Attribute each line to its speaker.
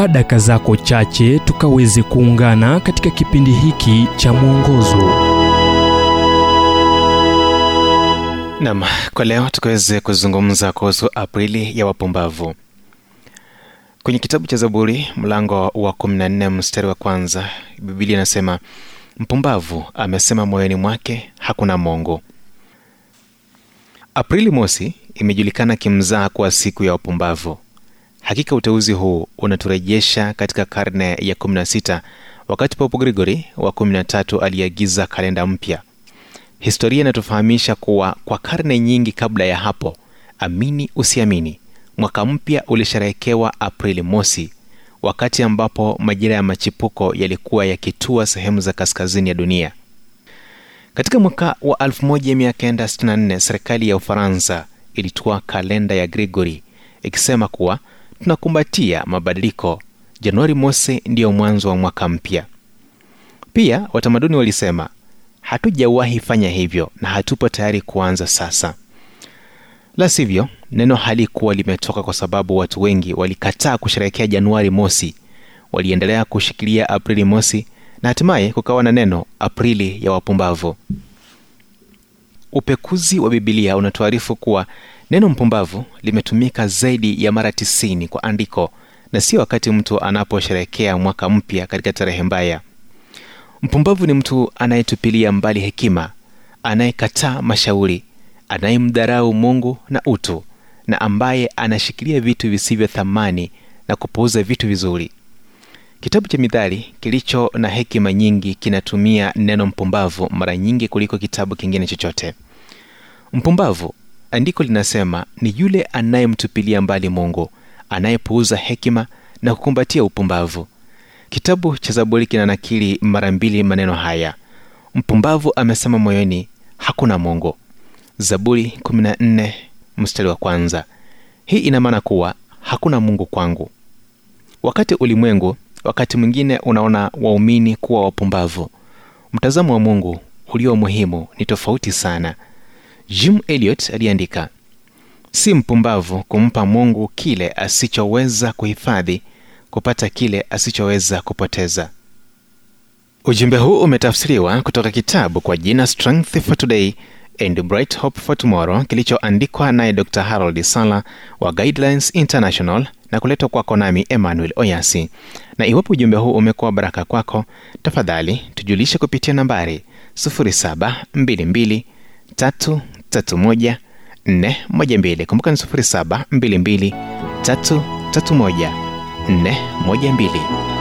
Speaker 1: chukua daka zako chache tukaweze kuungana katika kipindi hiki cha mwongozo.
Speaker 2: Nam kwa leo tukaweze kuzungumza kuhusu aprili ya wapumbavu. Kwenye kitabu cha zaburi mlango wa 14 mstari wa kwanza bibilia inasema mpumbavu amesema moyoni mwake hakuna mongo aprili mosi imejulikana kimzaa kuwa siku ya wapumbavu hakika uteuzi huu unaturejesha katika karne ya 16 wakati popo grigori wa 13 aliagiza kalenda mpya. Historia inatufahamisha kuwa kwa karne nyingi kabla ya hapo amini usiamini mwaka mpya ulisherehekewa aprili mosi wakati ambapo majira ya machipuko yalikuwa yakitua sehemu za kaskazini ya dunia. Katika mwaka wa 1964 serikali ya ufaransa ilitoa kalenda ya grigori ikisema kuwa tunakumbatia mabadiliko. Januari mosi ndiyo mwanzo wa mwaka mpya. Pia watamaduni walisema hatujawahi fanya hivyo na hatupo tayari kuanza sasa. La sivyo neno halikuwa limetoka kwa sababu watu wengi walikataa kusherehekea januari mosi. Waliendelea kushikilia aprili mosi na hatimaye kukawa na neno aprili ya wapumbavu upekuzi wa bibilia unatuarifu kuwa neno mpumbavu limetumika zaidi ya mara tisini kwa andiko na sio wakati mtu anaposherehekea mwaka mpya katika tarehe mbaya. Mpumbavu ni mtu anayetupilia mbali hekima anayekataa mashauri anayemdharau mungu na utu na ambaye anashikilia vitu visivyo thamani na kupuuza vitu vizuri kitabu cha midhali kilicho na hekima nyingi kinatumia neno mpumbavu mara nyingi kuliko kitabu kingine chochote. Mpumbavu andiko linasema ni yule anayemtupilia mbali mungu anayepuuza hekima na kukumbatia upumbavu. Kitabu cha zaburi kinanakili mara mbili maneno haya. Mpumbavu amesema moyoni hakuna mungu. Zaburi 14 mstari wa kwanza. Hii ina maana kuwa hakuna mungu kwangu. Wakati ulimwengu wakati mwingine unaona waumini kuwa wapumbavu. Mtazamo wa mungu ulio muhimu ni tofauti sana. Jim eliot aliandika si mpumbavu kumpa mungu kile asichoweza kuhifadhi kupata kile asichoweza kupoteza. Ujumbe huu umetafsiriwa kutoka kitabu kwa jina strength for today and bright hope for tomorrow kilichoandikwa naye dr harold sala wa guidelines international na kuletwa kwako nami emmanuel oyasi na iwapo ujumbe huu umekuwa baraka kwako tafadhali tujulishe kupitia nambari 722331412 kumbuka ni 722 412